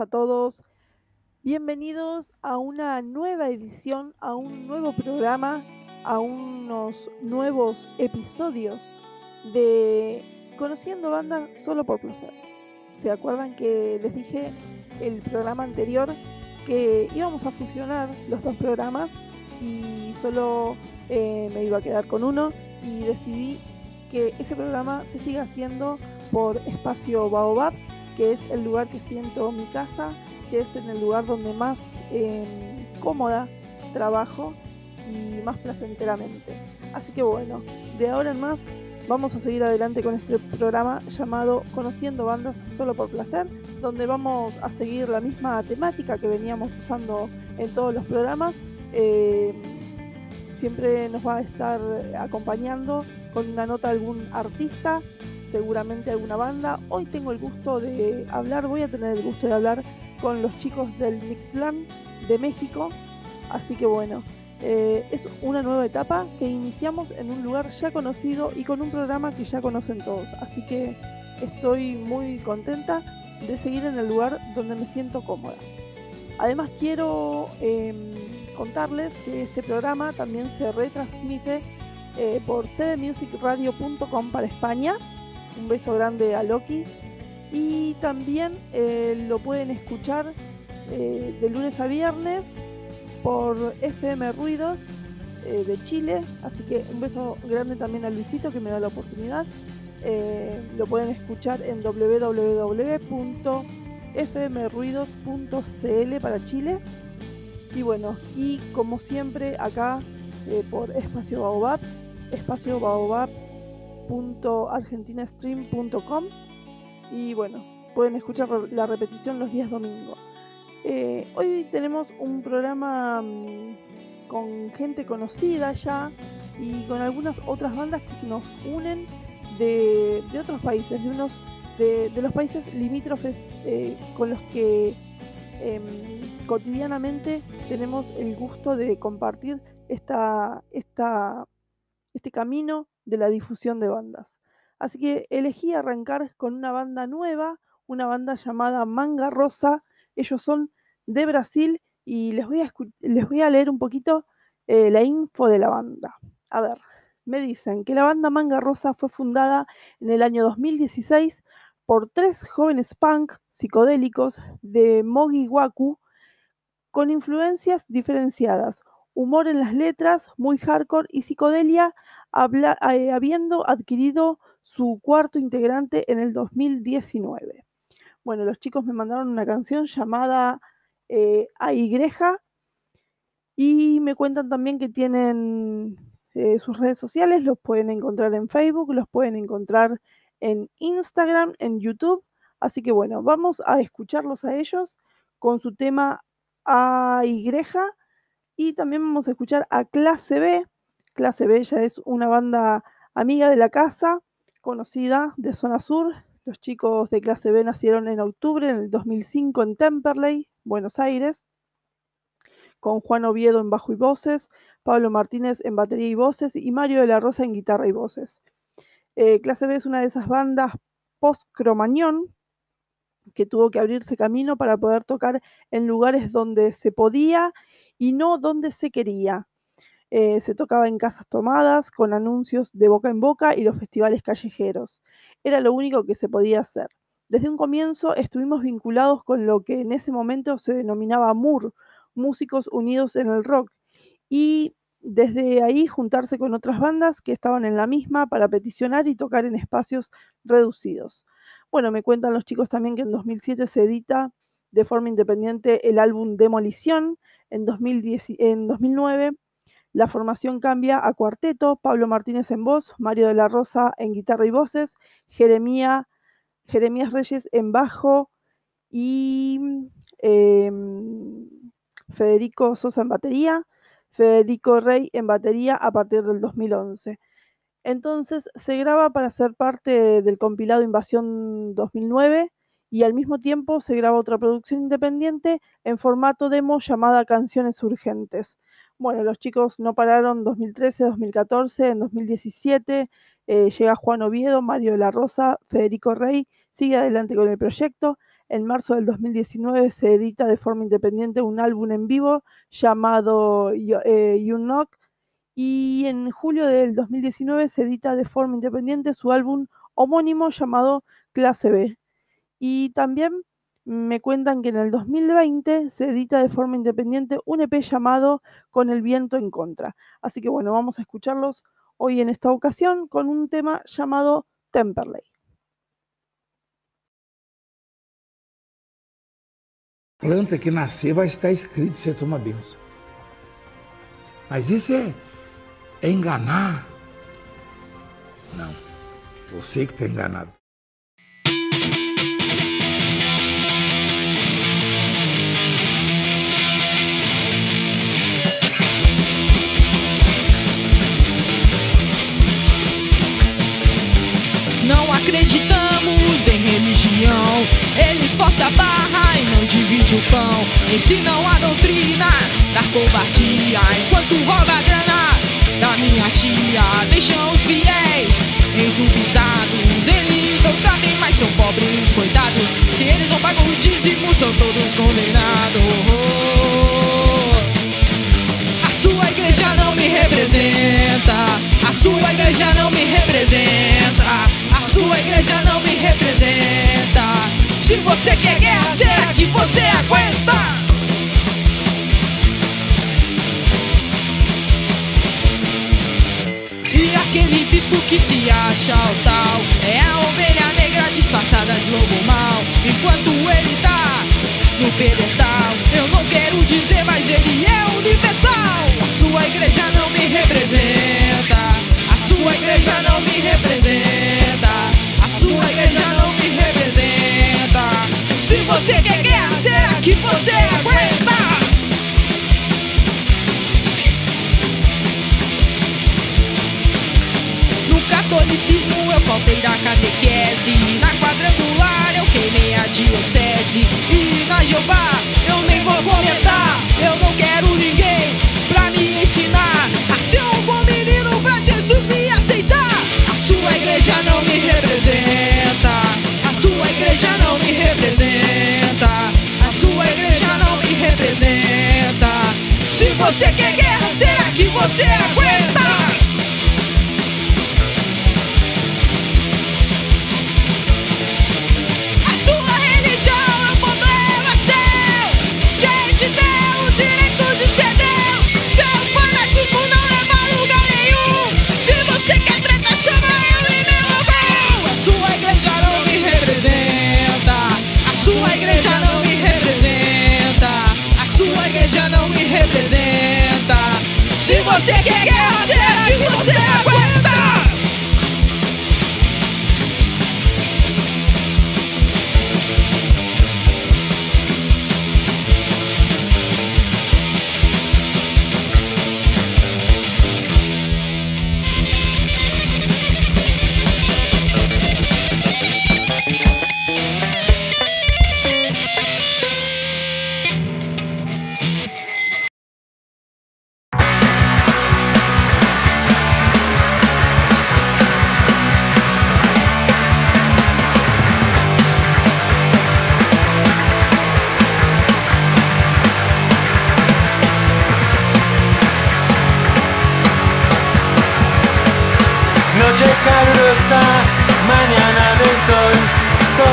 a todos. Bienvenidos a una nueva edición, a un nuevo programa, a unos nuevos episodios de Conociendo Bandas solo por placer. ¿Se acuerdan que les dije el programa anterior que íbamos a fusionar los dos programas y solo eh, me iba a quedar con uno y decidí que ese programa se siga haciendo por Espacio Baobab que es el lugar que siento mi casa, que es en el lugar donde más eh, cómoda trabajo y más placenteramente. Así que bueno, de ahora en más vamos a seguir adelante con este programa llamado Conociendo Bandas Solo por Placer, donde vamos a seguir la misma temática que veníamos usando en todos los programas. Eh, siempre nos va a estar acompañando con una nota algún artista seguramente alguna banda. Hoy tengo el gusto de hablar, voy a tener el gusto de hablar con los chicos del Mixclan de México. Así que bueno, eh, es una nueva etapa que iniciamos en un lugar ya conocido y con un programa que ya conocen todos. Así que estoy muy contenta de seguir en el lugar donde me siento cómoda. Además quiero eh, contarles que este programa también se retransmite eh, por cdmusicradio.com para España un beso grande a Loki. Y también eh, lo pueden escuchar eh, de lunes a viernes por FM Ruidos eh, de Chile. Así que un beso grande también a Luisito que me da la oportunidad. Lo pueden escuchar en www.fmruidos.cl para Chile. Y bueno, y como siempre acá por Espacio Baobab, Espacio Baobab argentinastream.com y bueno, pueden escuchar la repetición los días domingo. Eh, hoy tenemos un programa mmm, con gente conocida ya y con algunas otras bandas que se nos unen de, de otros países, de unos de, de los países limítrofes eh, con los que eh, cotidianamente tenemos el gusto de compartir esta, esta, este camino de la difusión de bandas. Así que elegí arrancar con una banda nueva, una banda llamada Manga Rosa. Ellos son de Brasil y les voy a, les voy a leer un poquito eh, la info de la banda. A ver, me dicen que la banda Manga Rosa fue fundada en el año 2016 por tres jóvenes punk psicodélicos de Mogi Waku con influencias diferenciadas, humor en las letras, muy hardcore y psicodelia, eh, habiendo adquirido su cuarto integrante en el 2019. Bueno, los chicos me mandaron una canción llamada eh, A Igreja y me cuentan también que tienen eh, sus redes sociales, los pueden encontrar en Facebook, los pueden encontrar en Instagram, en YouTube. Así que bueno, vamos a escucharlos a ellos con su tema A Igreja y también vamos a escuchar a Clase B. Clase B ya es una banda amiga de la casa, conocida de Zona Sur. Los chicos de Clase B nacieron en octubre del 2005 en Temperley, Buenos Aires, con Juan Oviedo en bajo y voces, Pablo Martínez en batería y voces y Mario de la Rosa en guitarra y voces. Eh, Clase B es una de esas bandas post-cromañón que tuvo que abrirse camino para poder tocar en lugares donde se podía y no donde se quería. Eh, se tocaba en casas tomadas, con anuncios de boca en boca y los festivales callejeros. Era lo único que se podía hacer. Desde un comienzo estuvimos vinculados con lo que en ese momento se denominaba MUR, Músicos Unidos en el Rock, y desde ahí juntarse con otras bandas que estaban en la misma para peticionar y tocar en espacios reducidos. Bueno, me cuentan los chicos también que en 2007 se edita de forma independiente el álbum Demolición, en, 2010, en 2009 la formación cambia a cuarteto, Pablo Martínez en voz, Mario de la Rosa en guitarra y voces, Jeremías Reyes en bajo y em, Federico Sosa en batería, Federico Rey en batería a partir del 2011. Entonces se graba para ser parte del compilado Invasión 2009 y al mismo tiempo se graba otra producción independiente en formato demo llamada Canciones Urgentes. Bueno, los chicos no pararon 2013, 2014, en 2017 eh, llega Juan Oviedo, Mario de la Rosa, Federico Rey, sigue adelante con el proyecto. En marzo del 2019 se edita de forma independiente un álbum en vivo llamado eh, You Knock y en julio del 2019 se edita de forma independiente su álbum homónimo llamado Clase B. Y también me cuentan que en el 2020 se edita de forma independiente un EP llamado Con el viento en contra. Así que bueno, vamos a escucharlos hoy en esta ocasión con un tema llamado Temperley. Planta que nascer vai estar escrito você toma benção. Mas isso é, é enganar. Não. Você que está enganado. Eles forçam a barra e não divide o pão. Ensinam a doutrina da covardia enquanto rouba a grana da minha tia. Deixam os fiéis enzubizados. Eles não sabem, mas são pobres, coitados. Se eles não pagam o dízimo, são todos condenados. A sua igreja não me representa. A sua igreja não me representa sua igreja não me representa. Se você quer guerra, será que você aguenta? E aquele bispo que se acha o tal é a ovelha negra disfarçada de lobo mal. Enquanto ele tá no pedestal, eu não quero dizer, mas ele é universal. Sua igreja não me representa. Faltei da catequese. Na quadrangular eu queimei a diocese. E na Jeová eu nem vou comentar. Eu não quero ninguém pra me ensinar a ser um bom menino pra Jesus me aceitar. A sua igreja não me representa igreja não me representa. A sua igreja não me representa. Se você quer guerra, será que você aguenta? Você quer guerra, será que você aguenta?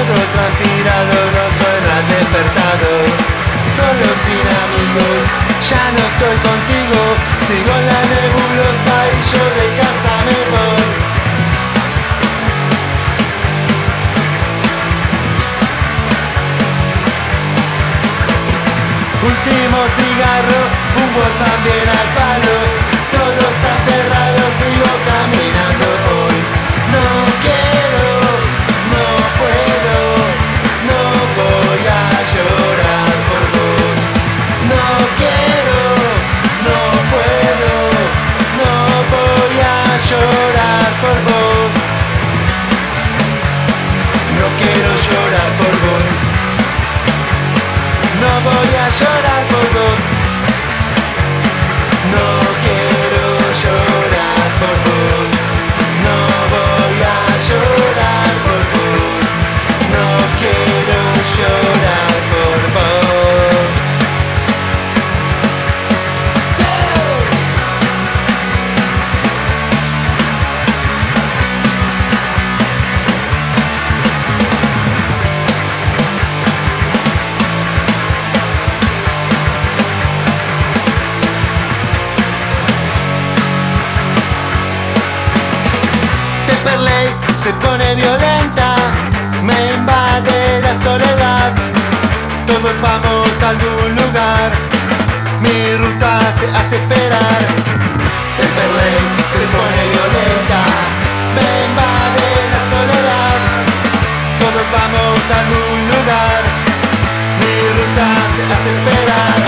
todos no soy más despertado. Solo sin amigos, ya no estoy contigo. Sigo en la nebulosa y yo de casa me voy. Último cigarro, un buen también al palo. Quiero llorar por vos. No voy a llorar por vos. No algún lugar, mi ruta se hace esperar. Temperley se pone violenta, me invade la soledad. Todos vamos a algún lugar, mi ruta se hace esperar.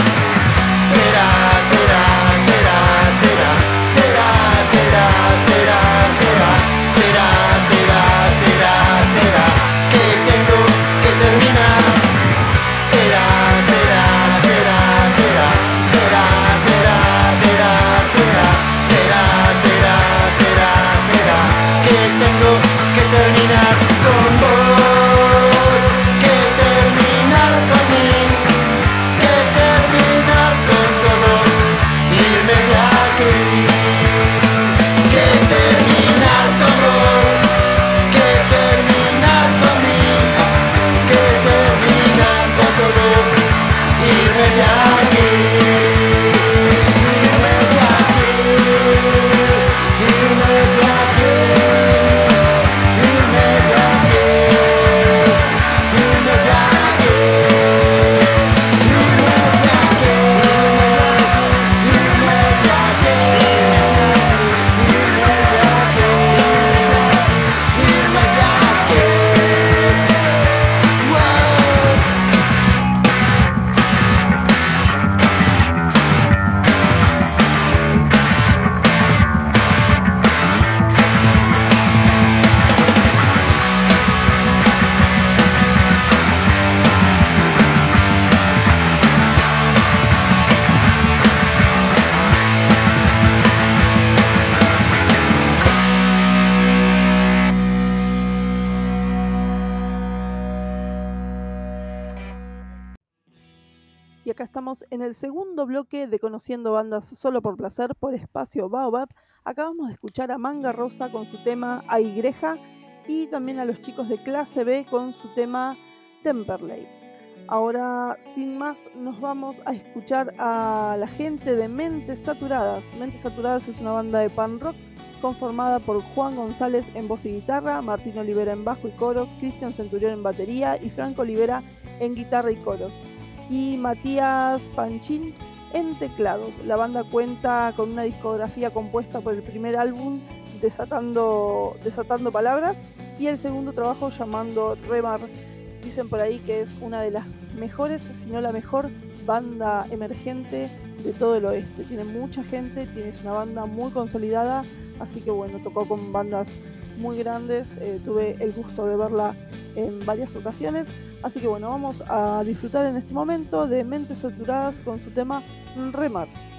Bloque de Conociendo Bandas Solo por Placer por Espacio Baobab. Acabamos de escuchar a Manga Rosa con su tema Aigreja y también a los chicos de clase B con su tema Temperley. Ahora, sin más, nos vamos a escuchar a la gente de Mentes Saturadas. Mentes Saturadas es una banda de pan rock conformada por Juan González en voz y guitarra, Martín Olivera en bajo y coros, Cristian Centurión en batería y Franco Olivera en guitarra y coros y Matías Panchín en teclados. La banda cuenta con una discografía compuesta por el primer álbum Desatando, Desatando Palabras y el segundo trabajo llamando Remar. Dicen por ahí que es una de las mejores, si no la mejor banda emergente de todo el oeste. Tiene mucha gente, tiene una banda muy consolidada, así que bueno, tocó con bandas muy grandes, eh, tuve el gusto de verla en varias ocasiones. Así que bueno, vamos a disfrutar en este momento de Mentes Saturadas con su tema remate.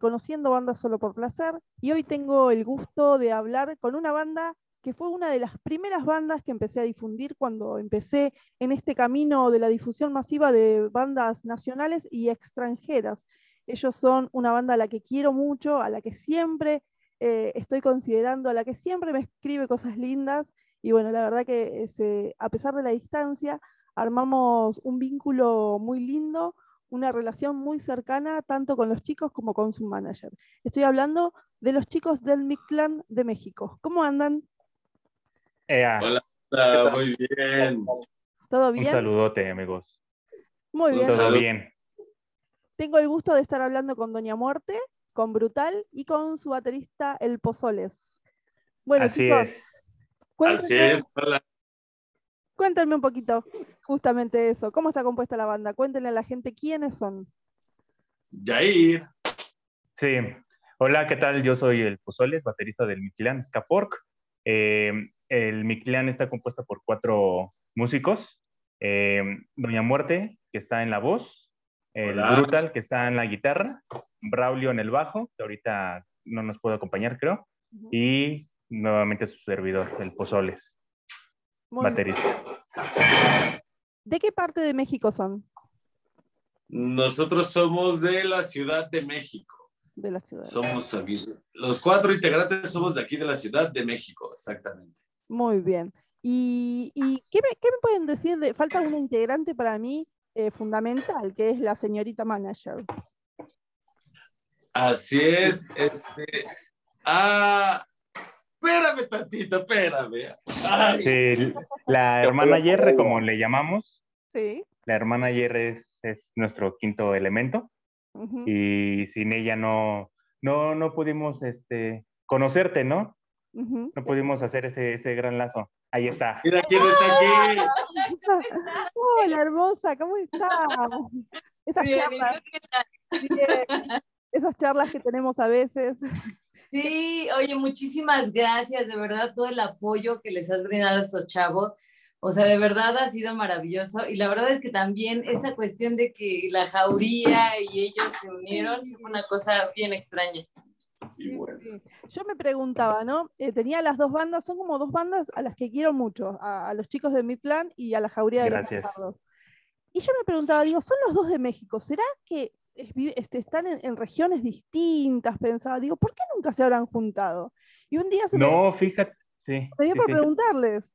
Conociendo Bandas Solo por Placer. Y hoy tengo el gusto de hablar con una banda que fue una de las primeras bandas que empecé a difundir cuando empecé en este camino de la difusión masiva de bandas nacionales y extranjeras. Ellos son una banda a la que quiero mucho, a la que siempre eh, estoy considerando, a la que siempre me escribe cosas lindas. Y bueno, la verdad que ese- a pesar de la distancia, armamos un vínculo muy lindo, una relación muy cercana tanto con los chicos como con su manager. Estoy hablando de los chicos del Mictlán de México. ¿Cómo andan? Ea, Hola, hola, muy bien. ¿Todo un bien? saludote, amigos. Muy Un bien. Todo bien. Tengo el gusto de estar hablando con Doña Muerte, con Brutal y con su baterista El Pozoles. Bueno, Así chicos, es. Así cuéntenme, es, hola. Cuéntenme un poquito justamente eso. ¿Cómo está compuesta la banda? Cuéntenle a la gente quiénes son. Jair, Sí. Hola, ¿qué tal? Yo soy el Pozoles, baterista del Miquilán Skapork. Eh, el Miquilán está compuesto por cuatro músicos. Eh, Doña Muerte, que está en la voz. El Hola. Brutal, que está en la guitarra. Braulio en el bajo, que ahorita no nos puede acompañar, creo. Y nuevamente su servidor, el Pozoles, Muy bien. baterista. ¿De qué parte de México son? Nosotros somos de la Ciudad de México. De la ciudad. Somos amigos. Los cuatro integrantes somos de aquí de la Ciudad de México, exactamente. Muy bien. ¿Y, y qué, me, qué me pueden decir de, falta un integrante para mí eh, fundamental, que es la señorita manager? Así es, este. Ah, espérame tantito, espérame. Ay, Sí, la hermana Yerre, como le llamamos, Sí. la hermana Yerre es, es nuestro quinto elemento. y sin ella no, no, no pudimos este, conocerte, ¿no? No pudimos hacer ese, ese gran lazo. Ahí está. Mira quién está aquí. Hola, hermosa, ¿cómo estás? Esas Bien, ¿y charlas, bien, esas charlas que tenemos a veces. Sí, oye, muchísimas gracias, de verdad, todo el apoyo que les has brindado a estos chavos. O sea, de verdad ha sido maravilloso. Y la verdad es que también esta cuestión de que la jauría y ellos se unieron, fue una cosa bien extraña. Sí, sí. Yo me preguntaba, ¿no? Eh, tenía las dos bandas, son como dos bandas a las que quiero mucho, a, a los chicos de Midland y a la Jauría de Gracias. los Bastardos. Y yo me preguntaba, digo, son los dos de México, ¿será que es- este, están en, en regiones distintas? Pensaba, digo, ¿por qué nunca se habrán juntado? Y un día se me, No, fíjate, sí. me dio sí, por sí. preguntarles.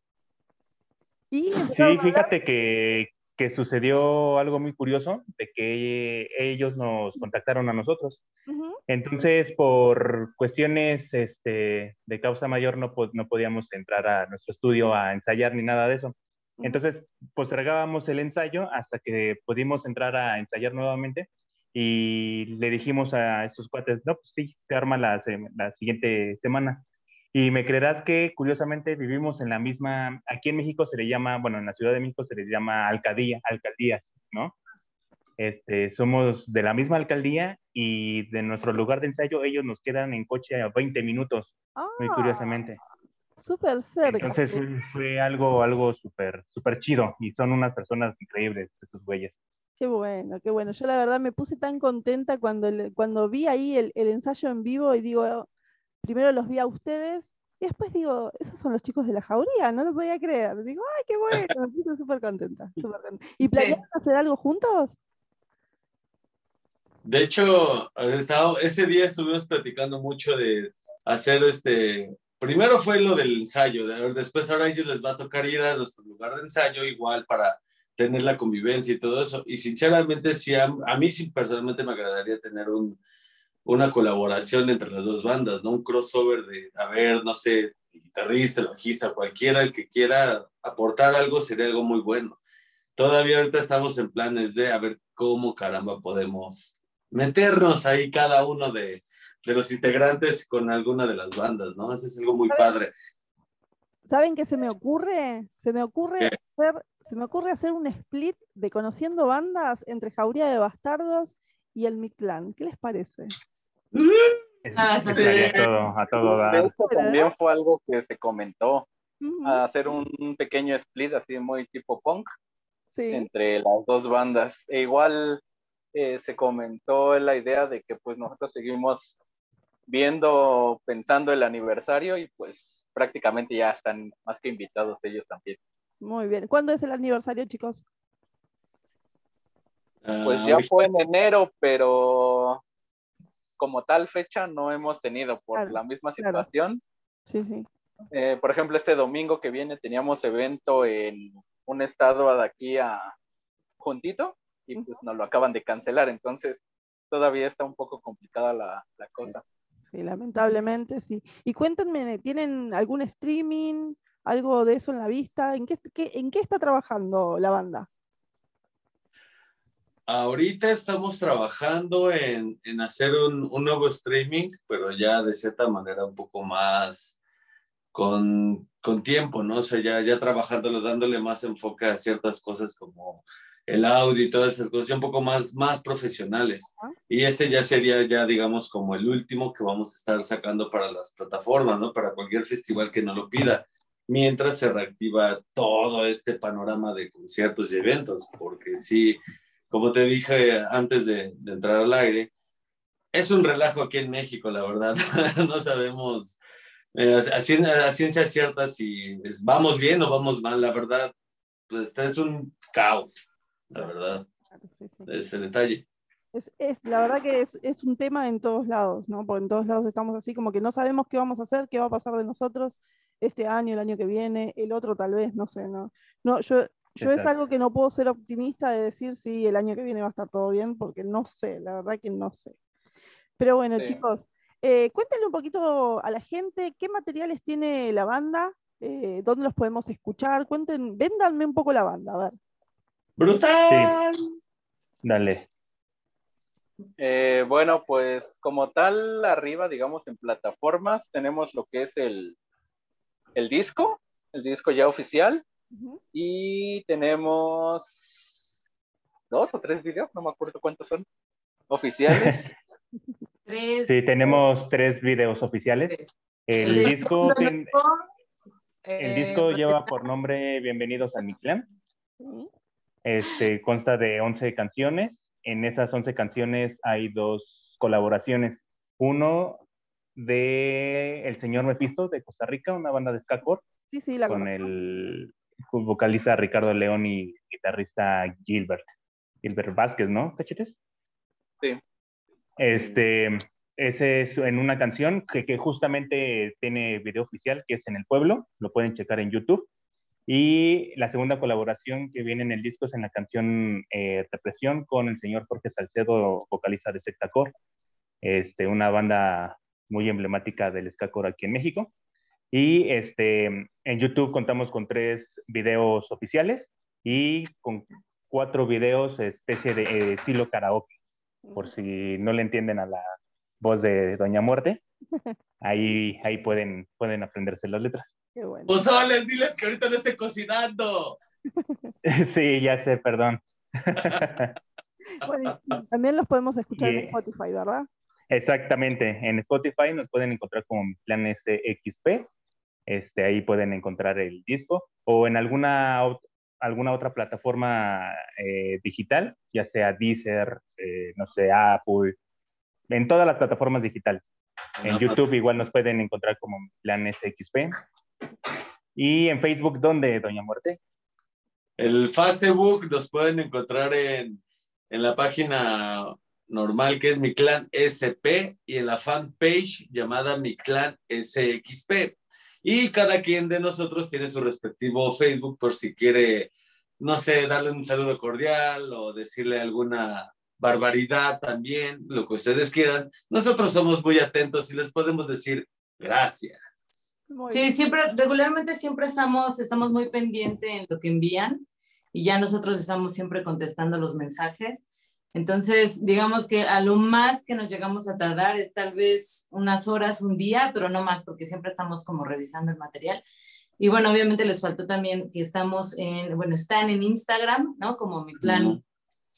Y Sí, fíjate que, que sucedió algo muy curioso, de que ellos nos contactaron a nosotros. ujú, Entonces, por cuestiones este, de causa mayor, no, no podíamos entrar a nuestro estudio a ensayar ni nada de eso. Entonces, postergábamos el ensayo hasta que pudimos entrar a ensayar nuevamente y le dijimos a estos cuates, no, pues sí, se arma la, la siguiente semana. Y me creerás que curiosamente vivimos en la misma, aquí en México se le llama, bueno, en la Ciudad de México se le llama alcaldía, alcaldías, ¿no? Este, somos de la misma alcaldía y de nuestro lugar de ensayo ellos nos quedan en coche a 20 minutos, muy Ah, curiosamente. súper cerca. Entonces fue, fue algo, algo súper, súper chido y son unas personas increíbles, estos güeyes. Qué bueno, qué bueno. Yo la verdad me puse tan contenta cuando, el- cuando vi ahí el, el ensayo en vivo y digo, primero los vi a ustedes y después digo, esos son los chicos de la jauría, no lo podía creer. Digo, ay, qué bueno, me puse súper contenta, contenta. ¿Y planearon hacer algo juntos? De hecho, estaba- ese día estuvimos platicando mucho de hacer este. Primero fue lo del ensayo, de- después ahora a ellos les va a tocar ir a nuestro lugar de ensayo igual para tener la convivencia y todo eso. Y sinceramente, sí, a, a mí sí personalmente me agradaría tener un, una colaboración entre las dos bandas, ¿no? Un crossover de, a ver, no sé, el guitarrista, el bajista, cualquiera el que quiera aportar algo sería algo muy bueno. Todavía ahorita estamos en planes de a ver cómo caramba podemos meternos ahí cada uno de, de los integrantes con alguna de las bandas, ¿no? Eso es algo muy padre. ¿Saben qué se me ocurre? Se me ocurre ¿Qué? hacer, se me ocurre hacer un split de conociendo bandas entre Jauría de Bastardos y el Mictlán. ¿Qué les parece? Ah, sí. estaría todo, a todo De dar. hecho, Fuera, también fue algo que se comentó, hacer un un pequeño split así muy tipo punk Sí. entre las dos bandas. E igual eh, se comentó la idea de que pues nosotros seguimos viendo, pensando el aniversario y pues prácticamente ya están más que invitados ellos también. Muy bien. ¿Cuándo es el aniversario, chicos? Pues Ah, ya fue en enero, pero como tal fecha no hemos tenido por Claro, la misma claro. situación. Sí, sí. Eh, por ejemplo, este domingo que viene teníamos evento en un estado de aquí a juntito y pues nos lo acaban de cancelar, entonces todavía está un poco complicada la, la cosa. Sí, lamentablemente sí. Y cuéntenme, ¿tienen algún streaming, algo de eso en la vista? ¿En qué, qué- en qué está trabajando la banda? Ahorita estamos trabajando en, en hacer un, un nuevo streaming, pero ya de cierta manera un poco más con, con tiempo, ¿no? O sea, ya, ya trabajándolo, dándole más enfoque a ciertas cosas como el audio y todas esas cosas, ya un poco más, más profesionales. Y ese ya sería ya, digamos, como el último que vamos a estar sacando para las plataformas, ¿no? Para cualquier festival que nos lo pida, mientras se reactiva todo este panorama de conciertos y eventos, porque sí, como te dije antes de, de entrar al aire, es un relajo aquí en México, la verdad. no sabemos eh, a, a ciencia cierta si es- vamos bien o vamos mal, la verdad, pues este es un caos, la verdad, sí, sí. es el detalle. Es, es- la verdad que es, es un tema en todos lados, ¿no? Porque en todos lados estamos así como que no sabemos qué vamos a hacer, qué va a pasar de nosotros este año, el año que viene, el otro tal vez, no sé, no. No, yo, yo es algo que no puedo ser optimista de decir si el año que viene va a estar todo bien, porque no sé, la verdad que no sé. Pero bueno, Sí. chicos, eh, cuéntenle un poquito a la gente qué materiales tiene la banda, eh, dónde los podemos escuchar, cuenten, véndanme un poco la banda, a ver. ¡Brutal! Dale. Eh, bueno, pues como tal, arriba, digamos, en plataformas, tenemos lo que es el, el disco, el disco ya oficial, y tenemos dos o tres videos, no me acuerdo cuántos son, oficiales. Tres. Sí, tenemos tres videos oficiales. El disco, el eh, disco lleva por nombre Bienvenidos a mi clan. Este, consta de 11 canciones. En esas 11 canciones hay dos colaboraciones. Uno de el señor Mephisto de Costa Rica, una banda de ska core, Sí, sí, la con conozco. el vocalista Ricardo León y guitarrista Gilbert. Gilbert Vázquez, ¿no? ¿Cachetes? Sí. Este, ese es en una canción que, que justamente tiene video oficial, que es en el pueblo, lo pueden checar en YouTube. Y la segunda colaboración que viene en el disco es en la canción eh, Represión con el señor Jorge Salcedo, vocalista de Sectacor, este, una banda muy emblemática del Skacor aquí en México. Y este, en YouTube contamos con tres videos oficiales y con cuatro videos especie de eh, estilo karaoke, por si no le entienden a la voz de Doña Muerte. Ahí, ahí pueden, pueden aprenderse las letras. Qué bueno. Pozoles, diles que ahorita no esté cocinando. Sí, ya sé, perdón. Bueno, también los podemos escuchar en Yeah. Spotify, ¿verdad? Exactamente. En Spotify nos pueden encontrar como Mi Plan SXP. Este, ahí pueden encontrar el disco. O en alguna, alguna otra plataforma eh, digital, ya sea Deezer, eh, no sé, Apple, en todas las plataformas digitales. En YouTube igual nos pueden encontrar como Mi Plan SXP. Y en Facebook, ¿dónde, Doña Muerte? El Facebook nos pueden encontrar en, en la página normal que es Mi Clan SP y en la fanpage llamada Mi Clan SXP. Y cada quien de nosotros tiene su respectivo Facebook por si quiere, no sé, darle un saludo cordial o decirle alguna barbaridad también, lo que ustedes quieran. Nosotros somos muy atentos y les podemos decir gracias. Muy Sí, bien. siempre, regularmente siempre estamos, estamos muy pendientes en lo que envían y ya nosotros estamos siempre contestando los mensajes. Entonces, digamos que a lo más que nos llegamos a tardar es tal vez unas horas, un día, pero no más, porque siempre estamos como revisando el material. Y bueno, obviamente les faltó también que estamos en, bueno, están en Instagram, ¿no? Como mi.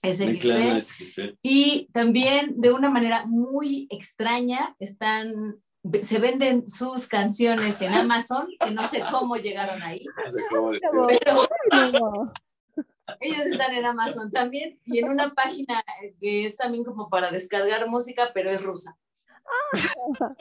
SXP. Mi Clan SXP. Y también de una manera muy extraña están, se venden sus canciones en Amazon, que no sé cómo llegaron ahí, ¿Cómo Mira decirlo? vos, pero bueno. Ellos están en Amazon también y en una página que es también como para descargar música, pero es rusa.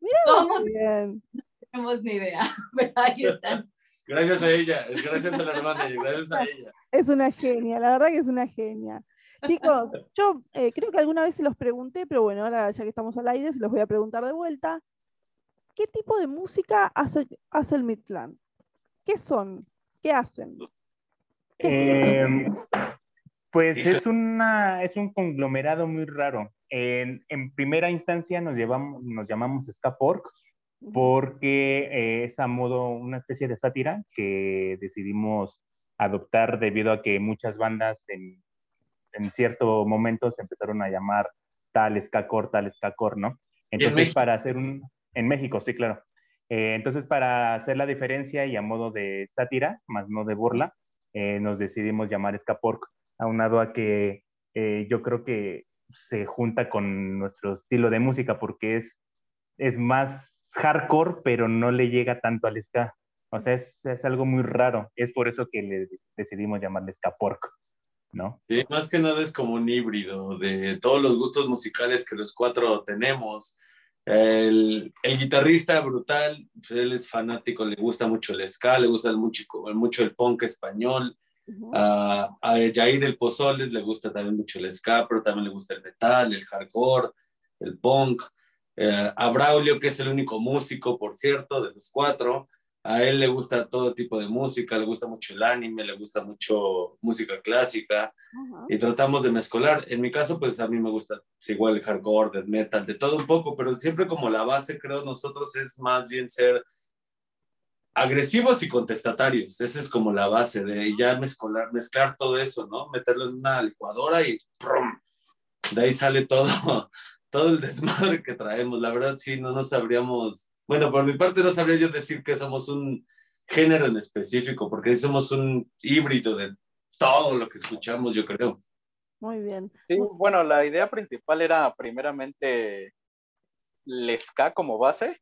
Mira ¿Cómo? Muy bien. No tenemos ni idea, pero ahí están. Gracias a ella, gracias a la hermana y gracias a ella. Es una genia, la verdad que es una genia. Chicos, yo eh, creo que alguna vez se los pregunté, pero bueno, ahora ya que estamos al aire, se los voy a preguntar de vuelta. ¿Qué tipo de música hace, hace el Midland? ¿Qué son? ¿Qué hacen? Eh, pues es, una, es un conglomerado muy raro. En, en primera instancia nos, llevamos, nos llamamos Ska Porks porque eh, es a modo una especie de sátira que decidimos adoptar debido a que muchas bandas en, en cierto momento se empezaron a llamar tal Skakor, tal Skakor, ¿no? Entonces, para hacer un... En México, sí, claro. Eh, entonces, para hacer la diferencia y a modo de sátira, más no de burla, eh, nos decidimos llamar Skapork aunado a que eh, yo creo que se junta con nuestro estilo de música porque es, es más hardcore, pero no le llega tanto al ska. O sea, es, es algo muy raro. Es por eso que le decidimos llamarle ska pork, ¿no? Sí, más que nada es como un híbrido de todos los gustos musicales que los cuatro tenemos. El, el guitarrista brutal, pues, él es fanático, le gusta mucho el ska, le gusta mucho, mucho el punk español. A, a Jair el Pozoles le gusta también mucho el ska, pero también le gusta el metal, el hardcore, el punk. Eh, a Braulio, que es el único músico, por cierto, de los cuatro, a él le gusta todo tipo de música, le gusta mucho el anime, le gusta mucho música clásica y tratamos de mezclar. En mi caso, pues a mí me gusta pues, igual el hardcore, death metal, de todo un poco, pero siempre como la base, creo, nosotros es más bien ser agresivos y contestatarios. Esa es como la base de ya mezclar, mezclar todo eso, ¿no? Meterlo en una licuadora y ¡prum! de ahí sale todo, todo el desmadre que traemos. La verdad, sí, no nos sabríamos, bueno, por mi parte no sabría yo decir que somos un género en específico, porque somos un híbrido de todo lo que escuchamos, yo creo. Muy bien. Sí, bueno, la idea principal era primeramente el ska como base,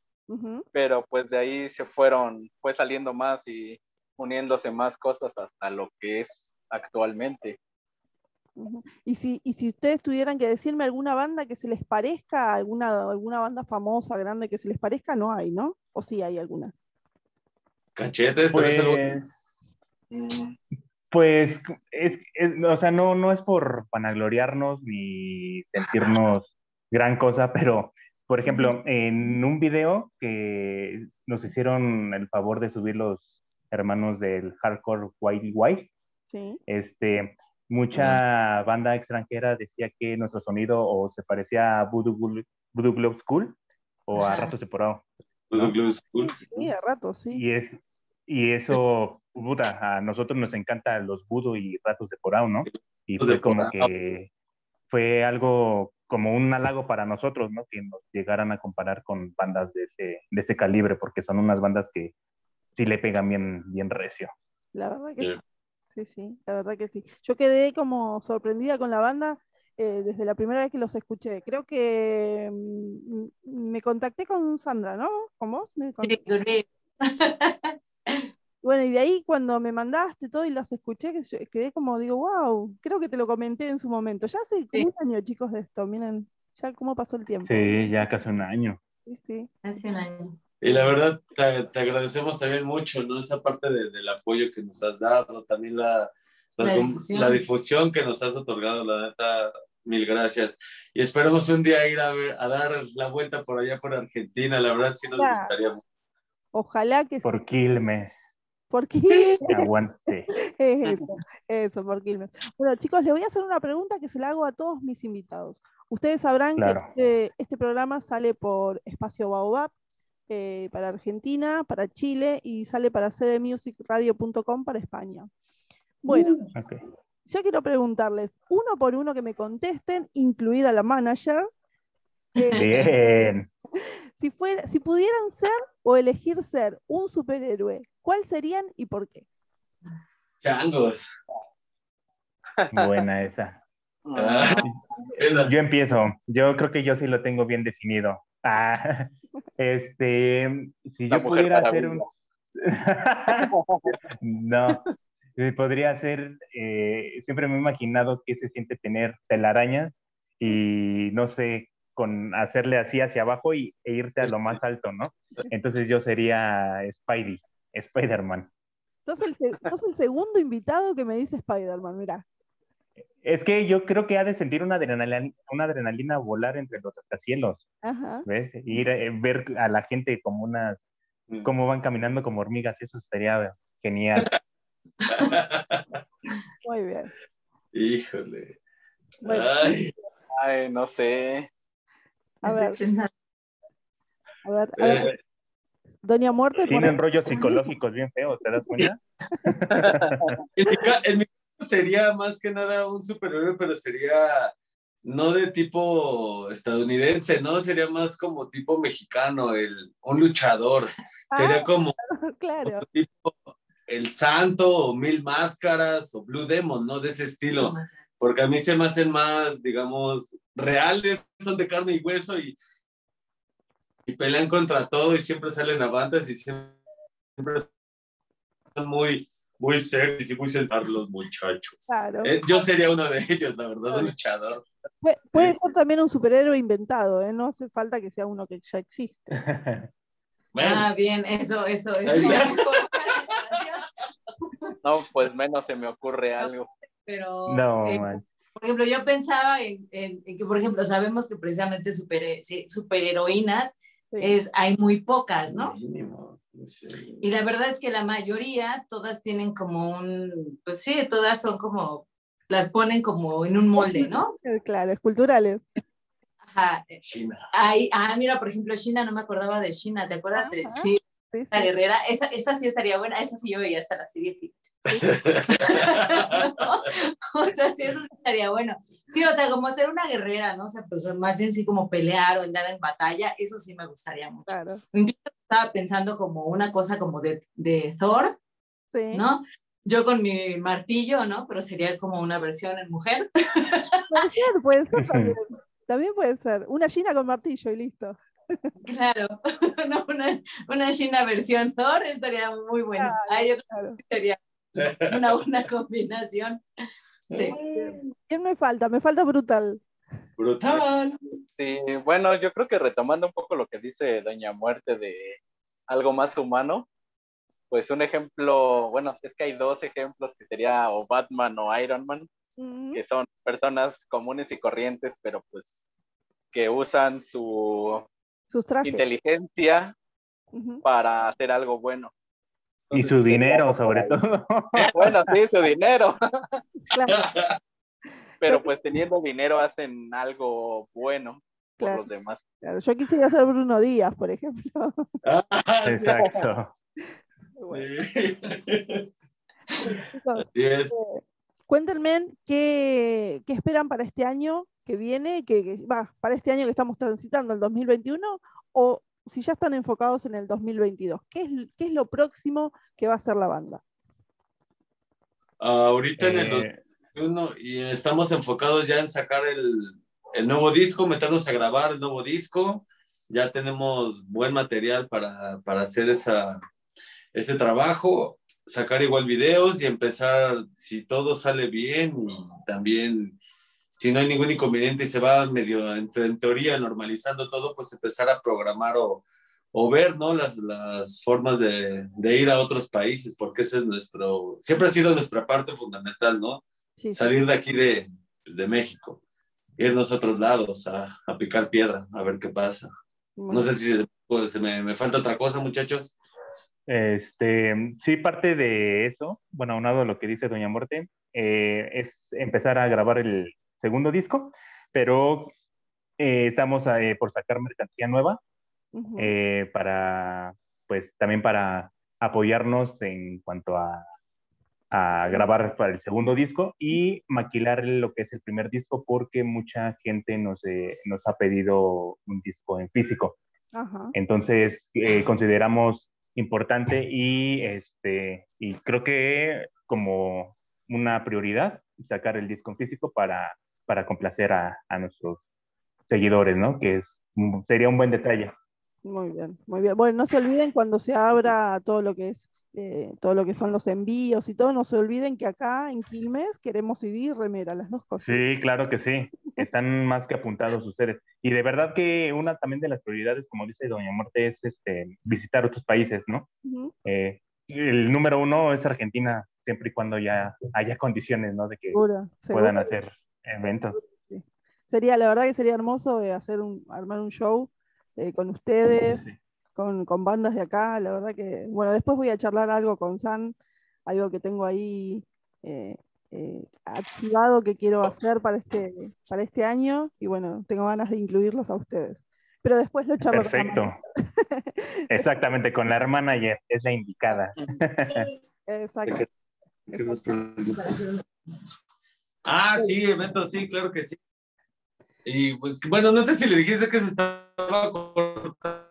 pero pues de ahí se fueron, fue saliendo más y uniéndose más cosas hasta lo que es actualmente. Y si, y si ustedes tuvieran que decirme alguna banda que se les parezca, alguna, alguna banda famosa, grande que se les parezca, no hay, ¿no? ¿O sí hay alguna? Cachetes, ¿te ves algo? Pues, pues es, es- o sea, no, no es por vanagloriarnos ni sentirnos gran cosa, pero, por ejemplo, en un video que nos hicieron el favor de subir los hermanos del Hardcore Wild Wild, Sí. este, mucha banda extranjera decía que nuestro sonido o se parecía a Voodoo, Voodoo Globe School o a. Ratos Separado. Voodoo Glow School. Sí, a rato, sí. Y, es, y eso, puta, a nosotros nos encantan los Voodoo y Ratos Separado, ¿no? Y Ratos fue de como Porao. que fue algo como un halago para nosotros, ¿no? Que nos llegaran a comparar con bandas de ese, de ese calibre, porque son unas bandas que sí le pegan bien, bien recio. La verdad que Sí. Sí. Sí, la verdad que sí. Yo quedé como sorprendida con la banda eh, desde la primera vez que los escuché. Creo que mm, me contacté con Sandra, ¿no? ¿Con vos? Me Sí. Bueno, y de ahí cuando me mandaste todo y los escuché, que yo quedé como, digo, wow, creo que te lo comenté en su momento. Ya hace como Sí. un año, chicos, de esto. Miren, ya cómo pasó el tiempo. Sí, ya casi un año. Sí, sí. Hace un año. Y la verdad, te, te agradecemos también mucho, ¿no? Esa parte de- del apoyo que nos has dado, también la, La com- difusión. la difusión que nos has otorgado, la neta, mil gracias. Y esperemos un día ir a, ver, a dar la vuelta por allá por Argentina, la verdad sí nos Ya. gustaría mucho. Ojalá que sí. Por Quilmes. Aguante. eso, eso, por Quilmes. Bueno, chicos, les voy a hacer una pregunta que se la hago a todos mis invitados. Ustedes sabrán Claro. que este, este programa sale por Espacio Baobab eh, para Argentina, para Chile y sale para cdmusicradio.com para España. Bueno, Ok. yo quiero preguntarles uno por uno que me contesten, incluida la manager, eh, Bien. si, fuera, si pudieran ser o elegir ser un superhéroe, ¿cuál serían y por qué? Changos. Buena esa. Ah. Yo empiezo. Yo creo que yo sí lo tengo bien definido. Ah, este, si La yo pudiera hacer un... No, podría ser, eh, siempre me he imaginado que se siente tener telarañas y no sé, con hacerle así hacia abajo y, e irte a lo más alto, ¿no? Entonces yo sería Spidey, Spider-Man. Sos el, sos el segundo invitado que me dice Spider-Man, mira. Es que yo creo que ha de sentir una adrenalina, una adrenalina volar entre los rascacielos, Ajá. ¿ves? Ir a ver a la gente como unas, cómo van caminando como hormigas, eso estaría genial. Muy bien. Híjole. Bueno, Ay, Ay, no sé. a ver, a ver, a ver. eh, Doña Muerte, Tienen rollos psicológicos bien feos, ¿te das cuenta? en, mi, en sería más que nada un superhéroe, pero sería no de tipo estadounidense, ¿no? Sería más como tipo mexicano, el, un luchador. Sería Ah. como claro. tipo El Santo o Mil Máscaras o Blue Demon, ¿no? De ese estilo. Porque a mí se me hacen más, digamos, reales, son de carne y hueso y, y pelean contra todo y siempre salen avantes y siempre son muy, muy sexy y muy sentados los muchachos. Claro. Eh, yo sería uno de ellos, la verdad, un luchador. Pu- Puede ser también un superhéroe inventado, ¿eh? No hace falta que sea uno que ya existe. Bueno, Ah, bien, eso, eso, eso. No, pues menos se me ocurre algo. Pero, No, eh, man. por ejemplo, yo pensaba en, en- en que, por ejemplo, sabemos que precisamente super, superheroínas Sí. es, hay muy pocas, ¿no? mínimo, sí. Y la verdad es que la mayoría, todas tienen como un, pues sí, todas son como, las ponen como en un molde, ¿no? Eh, Claro, esculturales. Ajá. China. Ahí, ah, mira, por ejemplo, China, no me acordaba de China, ¿te acuerdas? de Ajá. Sí, Sí, la guerrera, esa, esa sí estaría buena, esa sí yo veía hasta la serie. o sea, sí, eso sí estaría bueno. Sí, o sea, como ser una guerrera, ¿no? O sea, pues más bien sí como pelear o andar en batalla, eso sí me gustaría mucho. Claro. Incluso estaba pensando como una cosa como de, de Thor, Sí. ¿no? Yo con mi martillo, ¿no? Pero sería como una versión en mujer. Puede ser, puede ser también. También puede ser. Una Gina con martillo y listo. Claro, no, una, una China versión Thor estaría muy bueno. Claro. Ahí yo creo Claro. que sería una buena combinación. Sí. ¿Quién me falta? Me falta brutal. Brutal. Sí, bueno, yo creo que retomando un poco lo que dice Doña Muerte de algo más humano, pues un ejemplo, bueno, es que hay dos ejemplos que sería o Batman o Iron Man, que son personas comunes y corrientes, pero pues que usan su Sus trajes. inteligencia para hacer algo bueno. Y su dinero, sobre todo. Bueno, sí, su dinero, Claro, pero pues teniendo dinero hacen algo bueno por Claro. los demás. claro. Yo quisiera ser Bruno Díaz, por ejemplo. Ah. Exacto. Bueno, Así es. Cuéntenme qué, qué esperan para este año que viene, que, que- va, para este año que estamos transitando, el 2021, o si ya están enfocados en el 2022. ¿Qué es, qué es lo próximo que va a hacer la banda? Ahorita en el Eh, 2021 y estamos enfocados ya en sacar el, el nuevo disco, meternos a grabar el nuevo disco. Ya tenemos buen material para, para hacer esa, ese trabajo, sacar igual videos y empezar, si todo sale bien y también si no hay ningún inconveniente y se va medio, en, en teoría, normalizando todo, pues empezar a programar o, o ver, ¿no? Las, las formas de, de ir a otros países, porque ese es nuestro, siempre ha sido nuestra parte fundamental, ¿no? Sí, sí. Salir de aquí de, pues, de México, irnos a otros lados a, a picar piedra, a ver qué pasa. No sé si pues, me, me falta otra cosa, muchachos. Este, sí, parte de eso, bueno, aunado a lo que dice Doña Muerte, eh, es empezar a grabar el segundo disco, pero eh, estamos eh, por sacar mercancía nueva para, pues también para apoyarnos en cuanto a, a grabar para el segundo disco y maquilar lo que es el primer disco porque mucha gente nos, nos ha pedido un disco en físico. Entonces, consideramos importante y, este, y creo que como una prioridad sacar el disco físico para, para complacer a, a nuestros seguidores, ¿no? Que es, sería un buen detalle. Muy bien, muy bien. Bueno, no se olviden cuando se abra todo lo que es eh, todo lo que son los envíos y todo, no se olviden que acá en Quilmes queremos CD y remera, las dos cosas. Sí, claro que sí. Están más que apuntados ustedes. Y de verdad que una también de las prioridades, como dice Doña Muerte, es este, visitar otros países, ¿no? Ujú. Eh, el número uno es Argentina, siempre y cuando ya haya condiciones, ¿no? De que Seguro, puedan seguro. hacer eventos. Sí. Sería, la verdad que sería hermoso eh, hacer un, armar un show eh, con ustedes, Sí. Con, con bandas de acá, la verdad que, bueno, después voy a charlar algo con San, algo que tengo ahí eh, eh, activado que quiero hacer para este, para este año, y bueno, tengo ganas de incluirlos a ustedes. Pero después lo charlo con la Perfecto. mano. Exactamente, con la hermana ya es la indicada. Exacto. Ah, sí, eventos, sí, claro que sí. Y pues, bueno, no sé si le dijiste que se estaba cortando,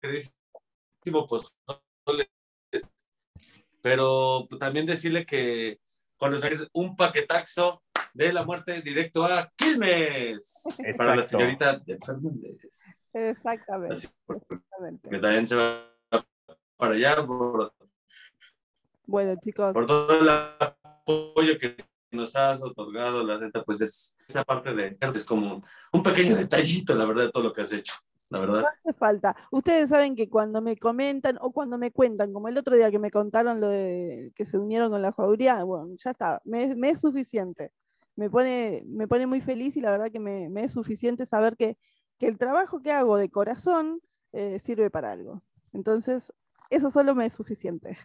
queridísimo pozole. pero pues, también decirle que cuando salir un paquetaxo de la muerte directo a Quilmes para la Exacto. señorita de Fernández. Exactamente. Así, exactamente. también se va para allá por, Bueno, chicos, por todo el apoyo que nos has otorgado, la neta, pues es esa parte de es como un pequeño detallito, la verdad, de todo lo que has hecho, la verdad. hace falta. Ustedes saben que cuando me comentan o cuando me cuentan, como el otro día que me contaron lo de que se unieron con la jauría, bueno, ya está, me, me es suficiente. Me pone, me pone muy feliz y la verdad que me, me es suficiente saber que, que el trabajo que hago de corazón eh, sirve para algo. Entonces, eso solo me es suficiente.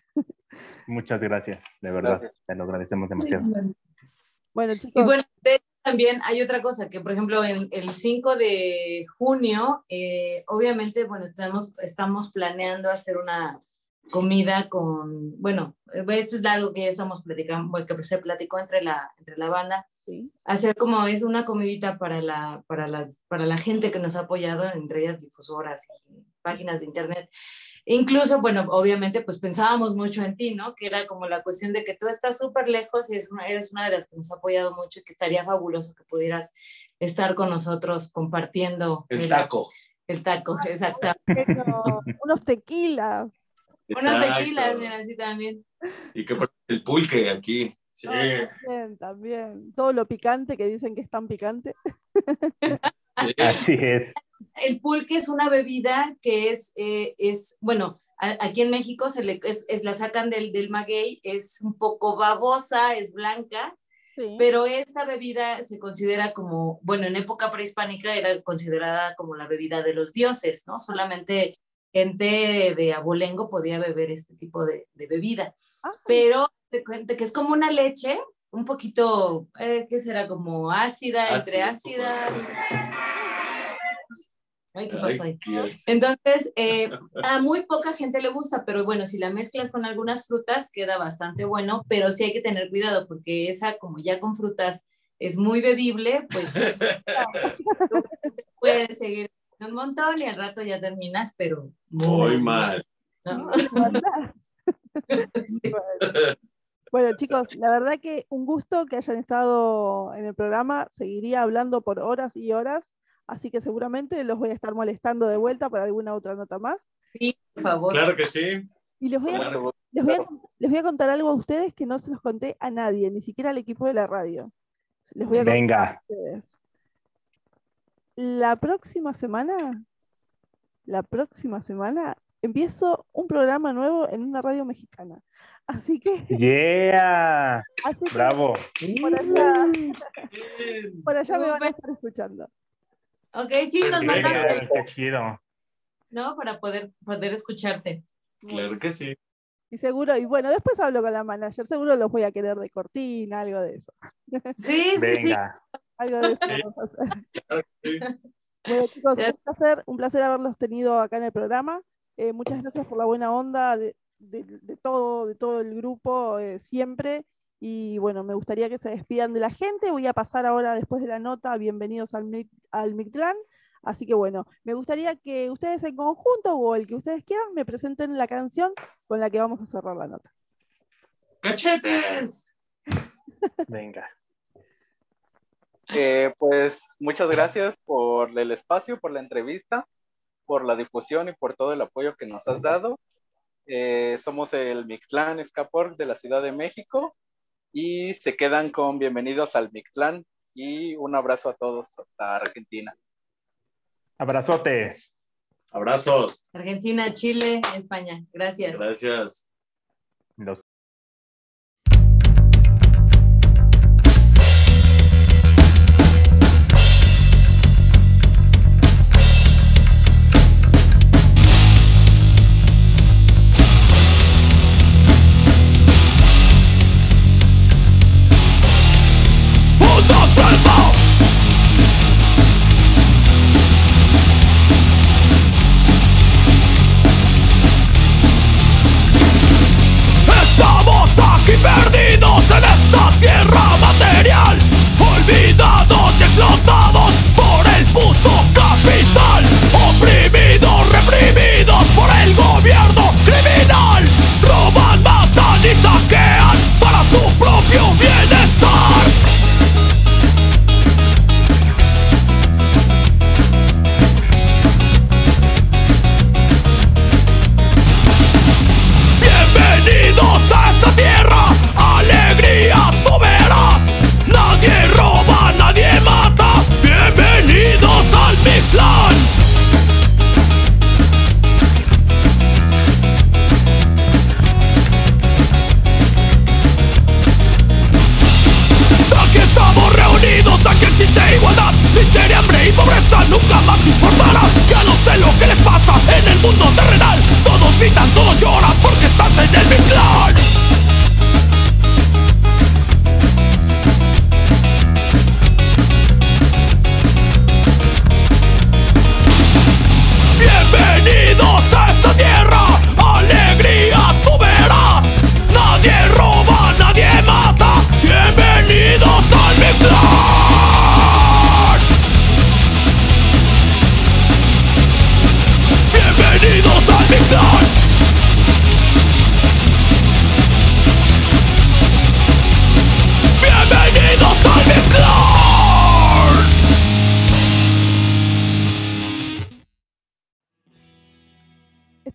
Muchas gracias, de verdad. Gracias. Te lo agradecemos demasiado. Bueno, Y chicos, bueno, de hecho, también hay otra cosa, que por ejemplo en el 5 de junio, eh, obviamente, bueno, estamos, estamos planeando hacer una comida con, bueno, eh, esto es algo que ya estamos platicando, que se platicó entre la, entre la banda, sí. hacer como es una comidita para la, para, las, para la gente que nos ha apoyado, entre ellas difusoras y páginas de internet. Incluso, bueno, obviamente, pues pensábamos mucho en ti, ¿no? Que era como la cuestión de que tú estás súper lejos y es una, eres una de las que nos ha apoyado mucho y que estaría fabuloso que pudieras estar con nosotros compartiendo El taco. El taco, exacto. Pero unos tequilas. Unos tequilas, mira, así también. Y que por- el pulque aquí. Sí. También, también. Todo lo picante que dicen que es tan picante. sí. Así es. El pulque es una bebida que es, eh, es bueno, a- aquí en México se le, es, es- la sacan del, del maguey, es un poco babosa, es blanca, Sí. pero esta bebida se considera como, bueno, en época prehispánica era considerada como la bebida de los dioses, ¿no? Solamente gente de abolengo podía beber este tipo de, de bebida. Ah, Pero te cuento que es como una leche, un poquito, eh, ¿qué será? Como ácida, entre Ácido, ácida. Ay, ¿qué pasó ahí? Entonces, eh, a muy poca gente le gusta, pero bueno, si la mezclas con algunas frutas queda bastante bueno, pero sí hay que tener cuidado porque esa, como ya con frutas, es muy bebible, pues puedes seguir un montón y al rato ya terminas, pero Muy mal. ¿no? Sí. Bueno, chicos, la verdad que un gusto que hayan estado en el programa. Seguiría hablando por horas y horas, así que seguramente los voy a estar molestando de vuelta para alguna otra nota más. Sí, por favor. Claro que sí. Y les voy, a, Claro. les, voy a, les voy a contar algo a ustedes que no se los conté a nadie, ni siquiera al equipo de la radio. Les voy a contar a Venga. ustedes. La próxima semana, la próxima semana, empiezo un programa nuevo en una radio mexicana. Así que, Yeah. así que Bravo. por allá, por allá me van a estar escuchando. Ok, sí, nos mandas el, qué chido. ¿no? Para poder, poder escucharte. Claro que sí. Y seguro, y bueno, después hablo con la manager, seguro los voy a querer de cortina, algo de eso. Sí, sí, sí. Venga. Algo de eso Sí. vamos a hacer. Claro que sí. Bueno, chicos, un placer, un placer haberlos tenido acá en el programa. Eh, muchas gracias por la buena onda de, de- de todo, de todo el grupo eh, siempre. Y bueno, me gustaría que se despidan de la gente. Voy a pasar ahora, después de la nota, bienvenidos al, al Mictlán. Así que bueno, me gustaría que ustedes en conjunto o el que ustedes quieran me presenten la canción con la que vamos a cerrar la nota. ¡Cachetes! Venga. Eh, pues muchas gracias por el espacio, por la entrevista, por la difusión y por todo el apoyo que nos has dado. Eh, somos el Mictlán Escapor de la Ciudad de México y se quedan con bienvenidos al Mictlán y un abrazo a todos hasta Argentina. Abrazote. Abrazos. Argentina, Chile, España. Gracias. Gracias. Los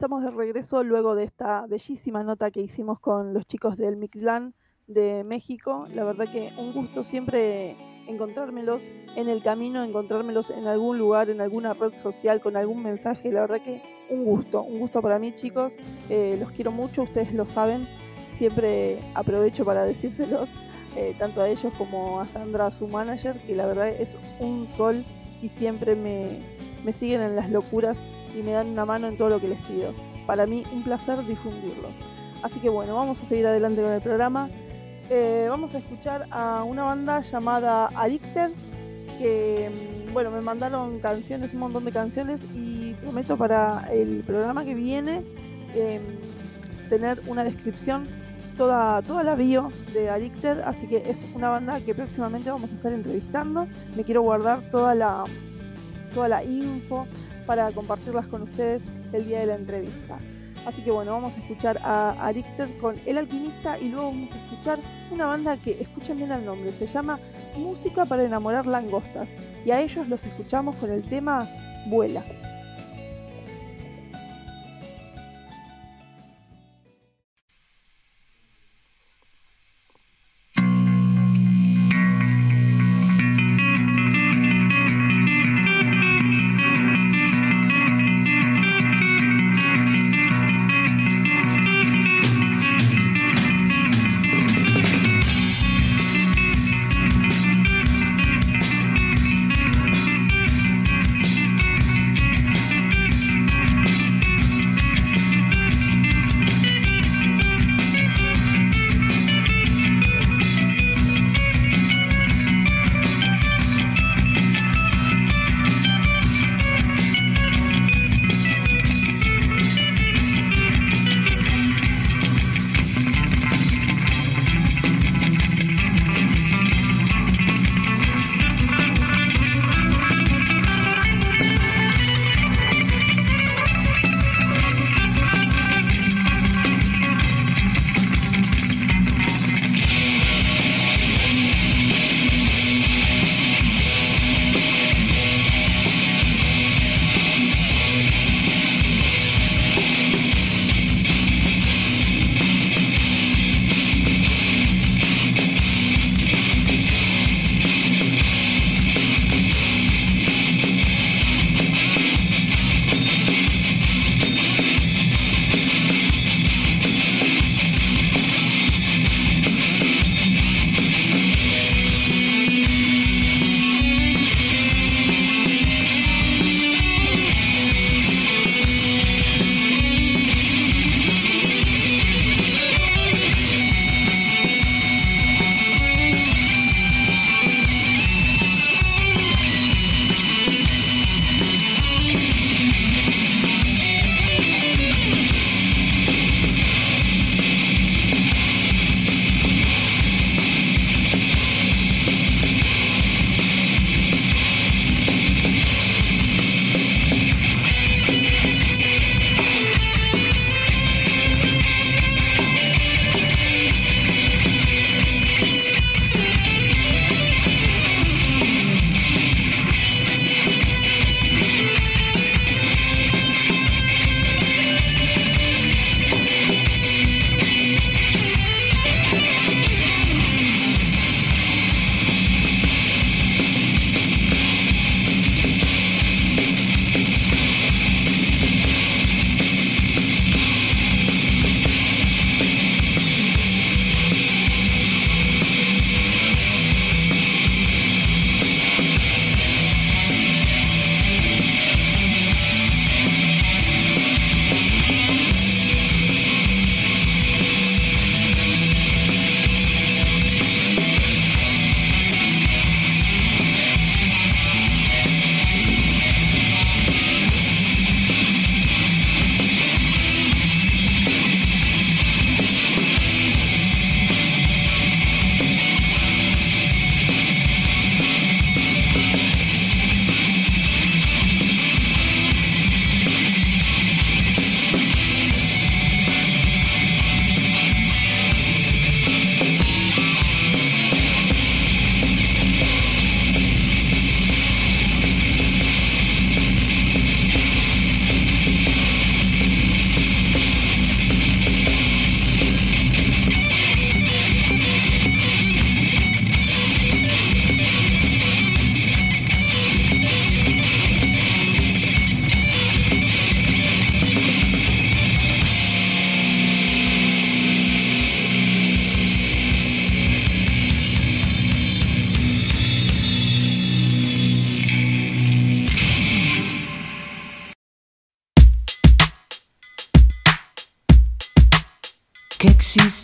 Estamos de regreso luego de esta bellísima nota que hicimos con los chicos del Mictlán de México. La verdad que un gusto siempre encontrármelos en el camino, encontrármelos en algún lugar, en alguna red social, con algún mensaje. La verdad que un gusto, un gusto para mí chicos. Eh, los quiero mucho, ustedes lo saben. Siempre aprovecho para decírselos, eh, tanto a ellos como a Sandra, su manager, que la verdad es un sol y siempre me, me siguen en las locuras y me dan una mano en todo lo que les pido. Para mí un placer difundirlos. Así que bueno, vamos a seguir adelante con el programa. Eh, vamos a escuchar a una banda llamada Addicted, que mm, bueno, me mandaron canciones, un montón de canciones y prometo para el programa que viene em, tener una descripción, toda, toda la bio de Addicted, así que es una banda que próximamente vamos a estar entrevistando. Me quiero guardar toda la, toda la info para compartirlas con ustedes el día de la entrevista. Así que bueno, vamos a escuchar a Addicted con El Alquimista y luego vamos a escuchar una banda que, escuchen bien el nombre, se llama Música para enamorar langostas. Y a ellos los escuchamos con el tema Vuela.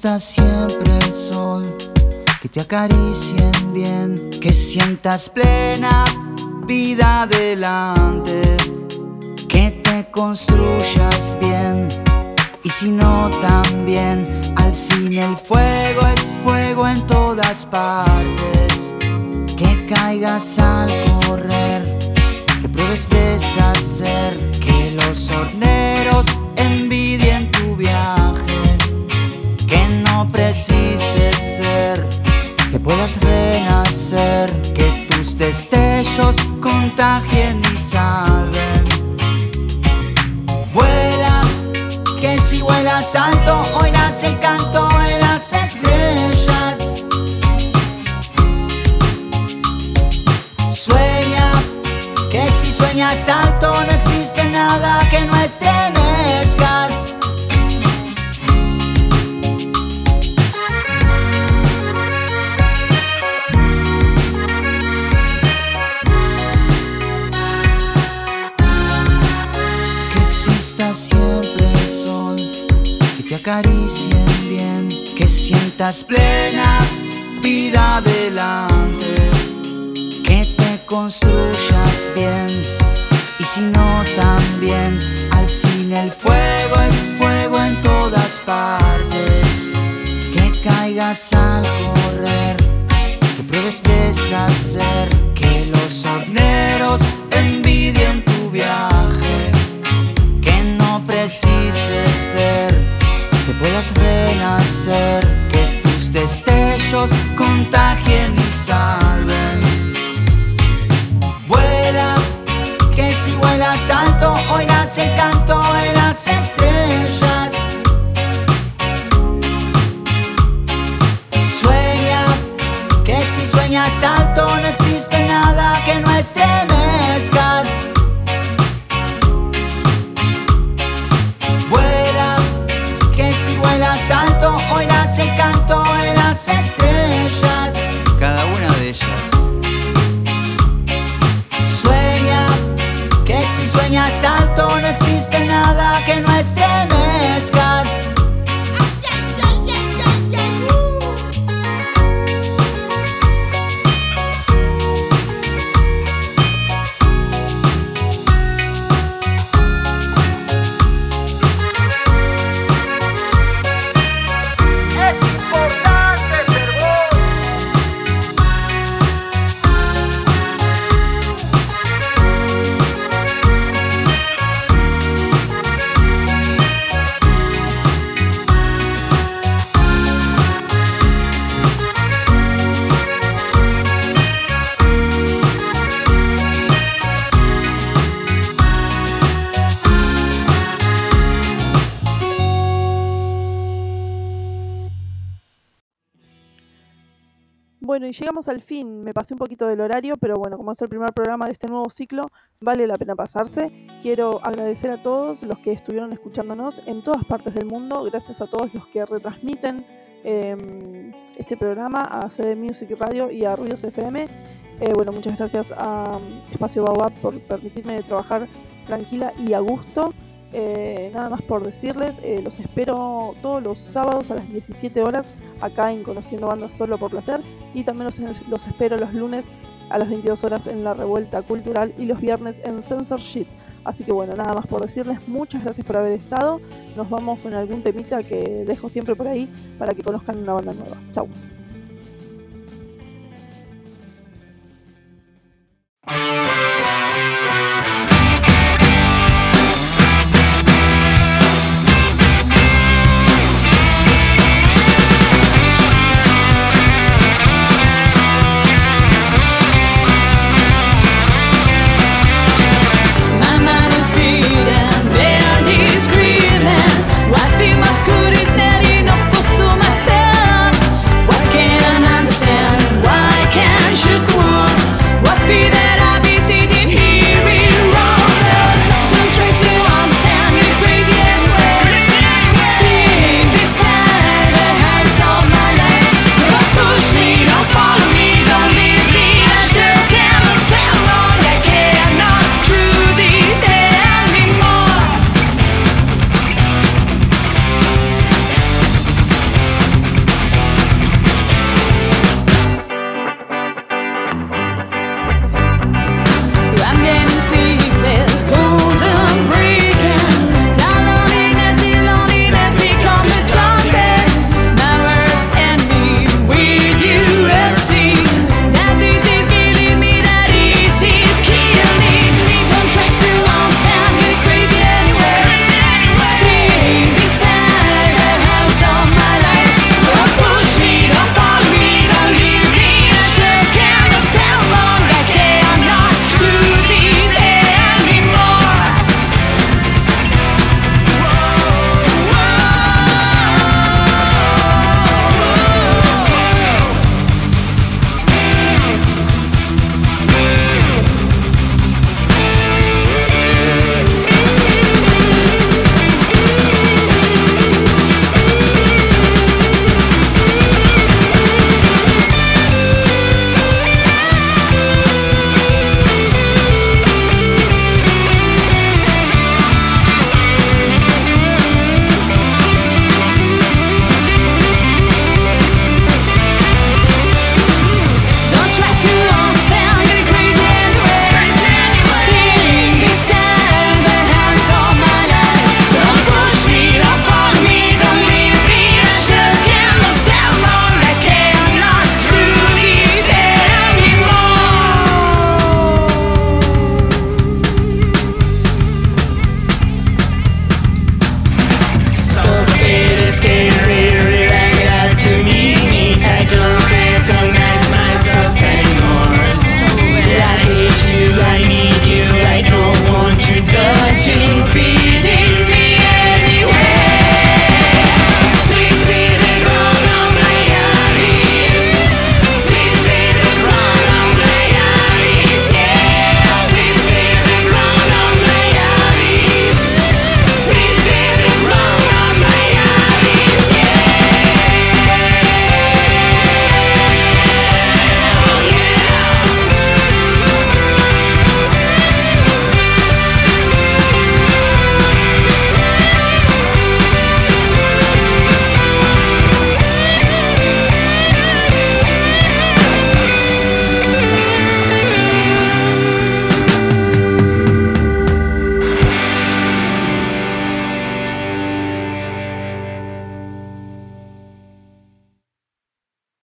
Exista siempre el sol, que te acaricien bien, que sientas plena vida delante, que te construyas bien. Y si no también, al fin el fuego es fuego en todas partes. Que caigas al correr, que pruebes deshacer, que los horneros envidien tu viaje. Precises ser, que puedas renacer, que tus destellos contagien y salven. Vuela, que si vuelas alto, oirás el canto de las estrellas. Sueña, que si sueñas alto, sientas plena vida delante, que te construyas bien, y si no también, al fin el fuego es fuego en todas partes, que caigas al correr, que pruebes deshacer, que los horneros envidien tu viaje, que no precises ser, puedas renacer, que tus destellos contagien y salven. Vuela, que si vuelas alto, oirás el canto de las estrellas. Al fin. Me pasé un poquito del horario, pero bueno, como es el primer programa de este nuevo ciclo, vale la pena pasarse. Quiero agradecer a todos los que estuvieron escuchándonos en todas partes del mundo. Gracias a todos los que retransmiten eh, este programa a CD Music Radio y a Ruidos FM. Eh, bueno, muchas gracias a Espacio Baobab por permitirme trabajar tranquila y a gusto. Eh, nada más por decirles, eh, los espero todos los sábados a las 17 horas acá en Conociendo Bandas Solo por Placer y también los, espero los lunes a las 22 horas en La Revuelta Cultural y los viernes en Censorship. Así que bueno, nada más por decirles, muchas gracias por haber estado. Nos vamos con algún temita que dejo siempre por ahí para que conozcan una banda nueva. Chau.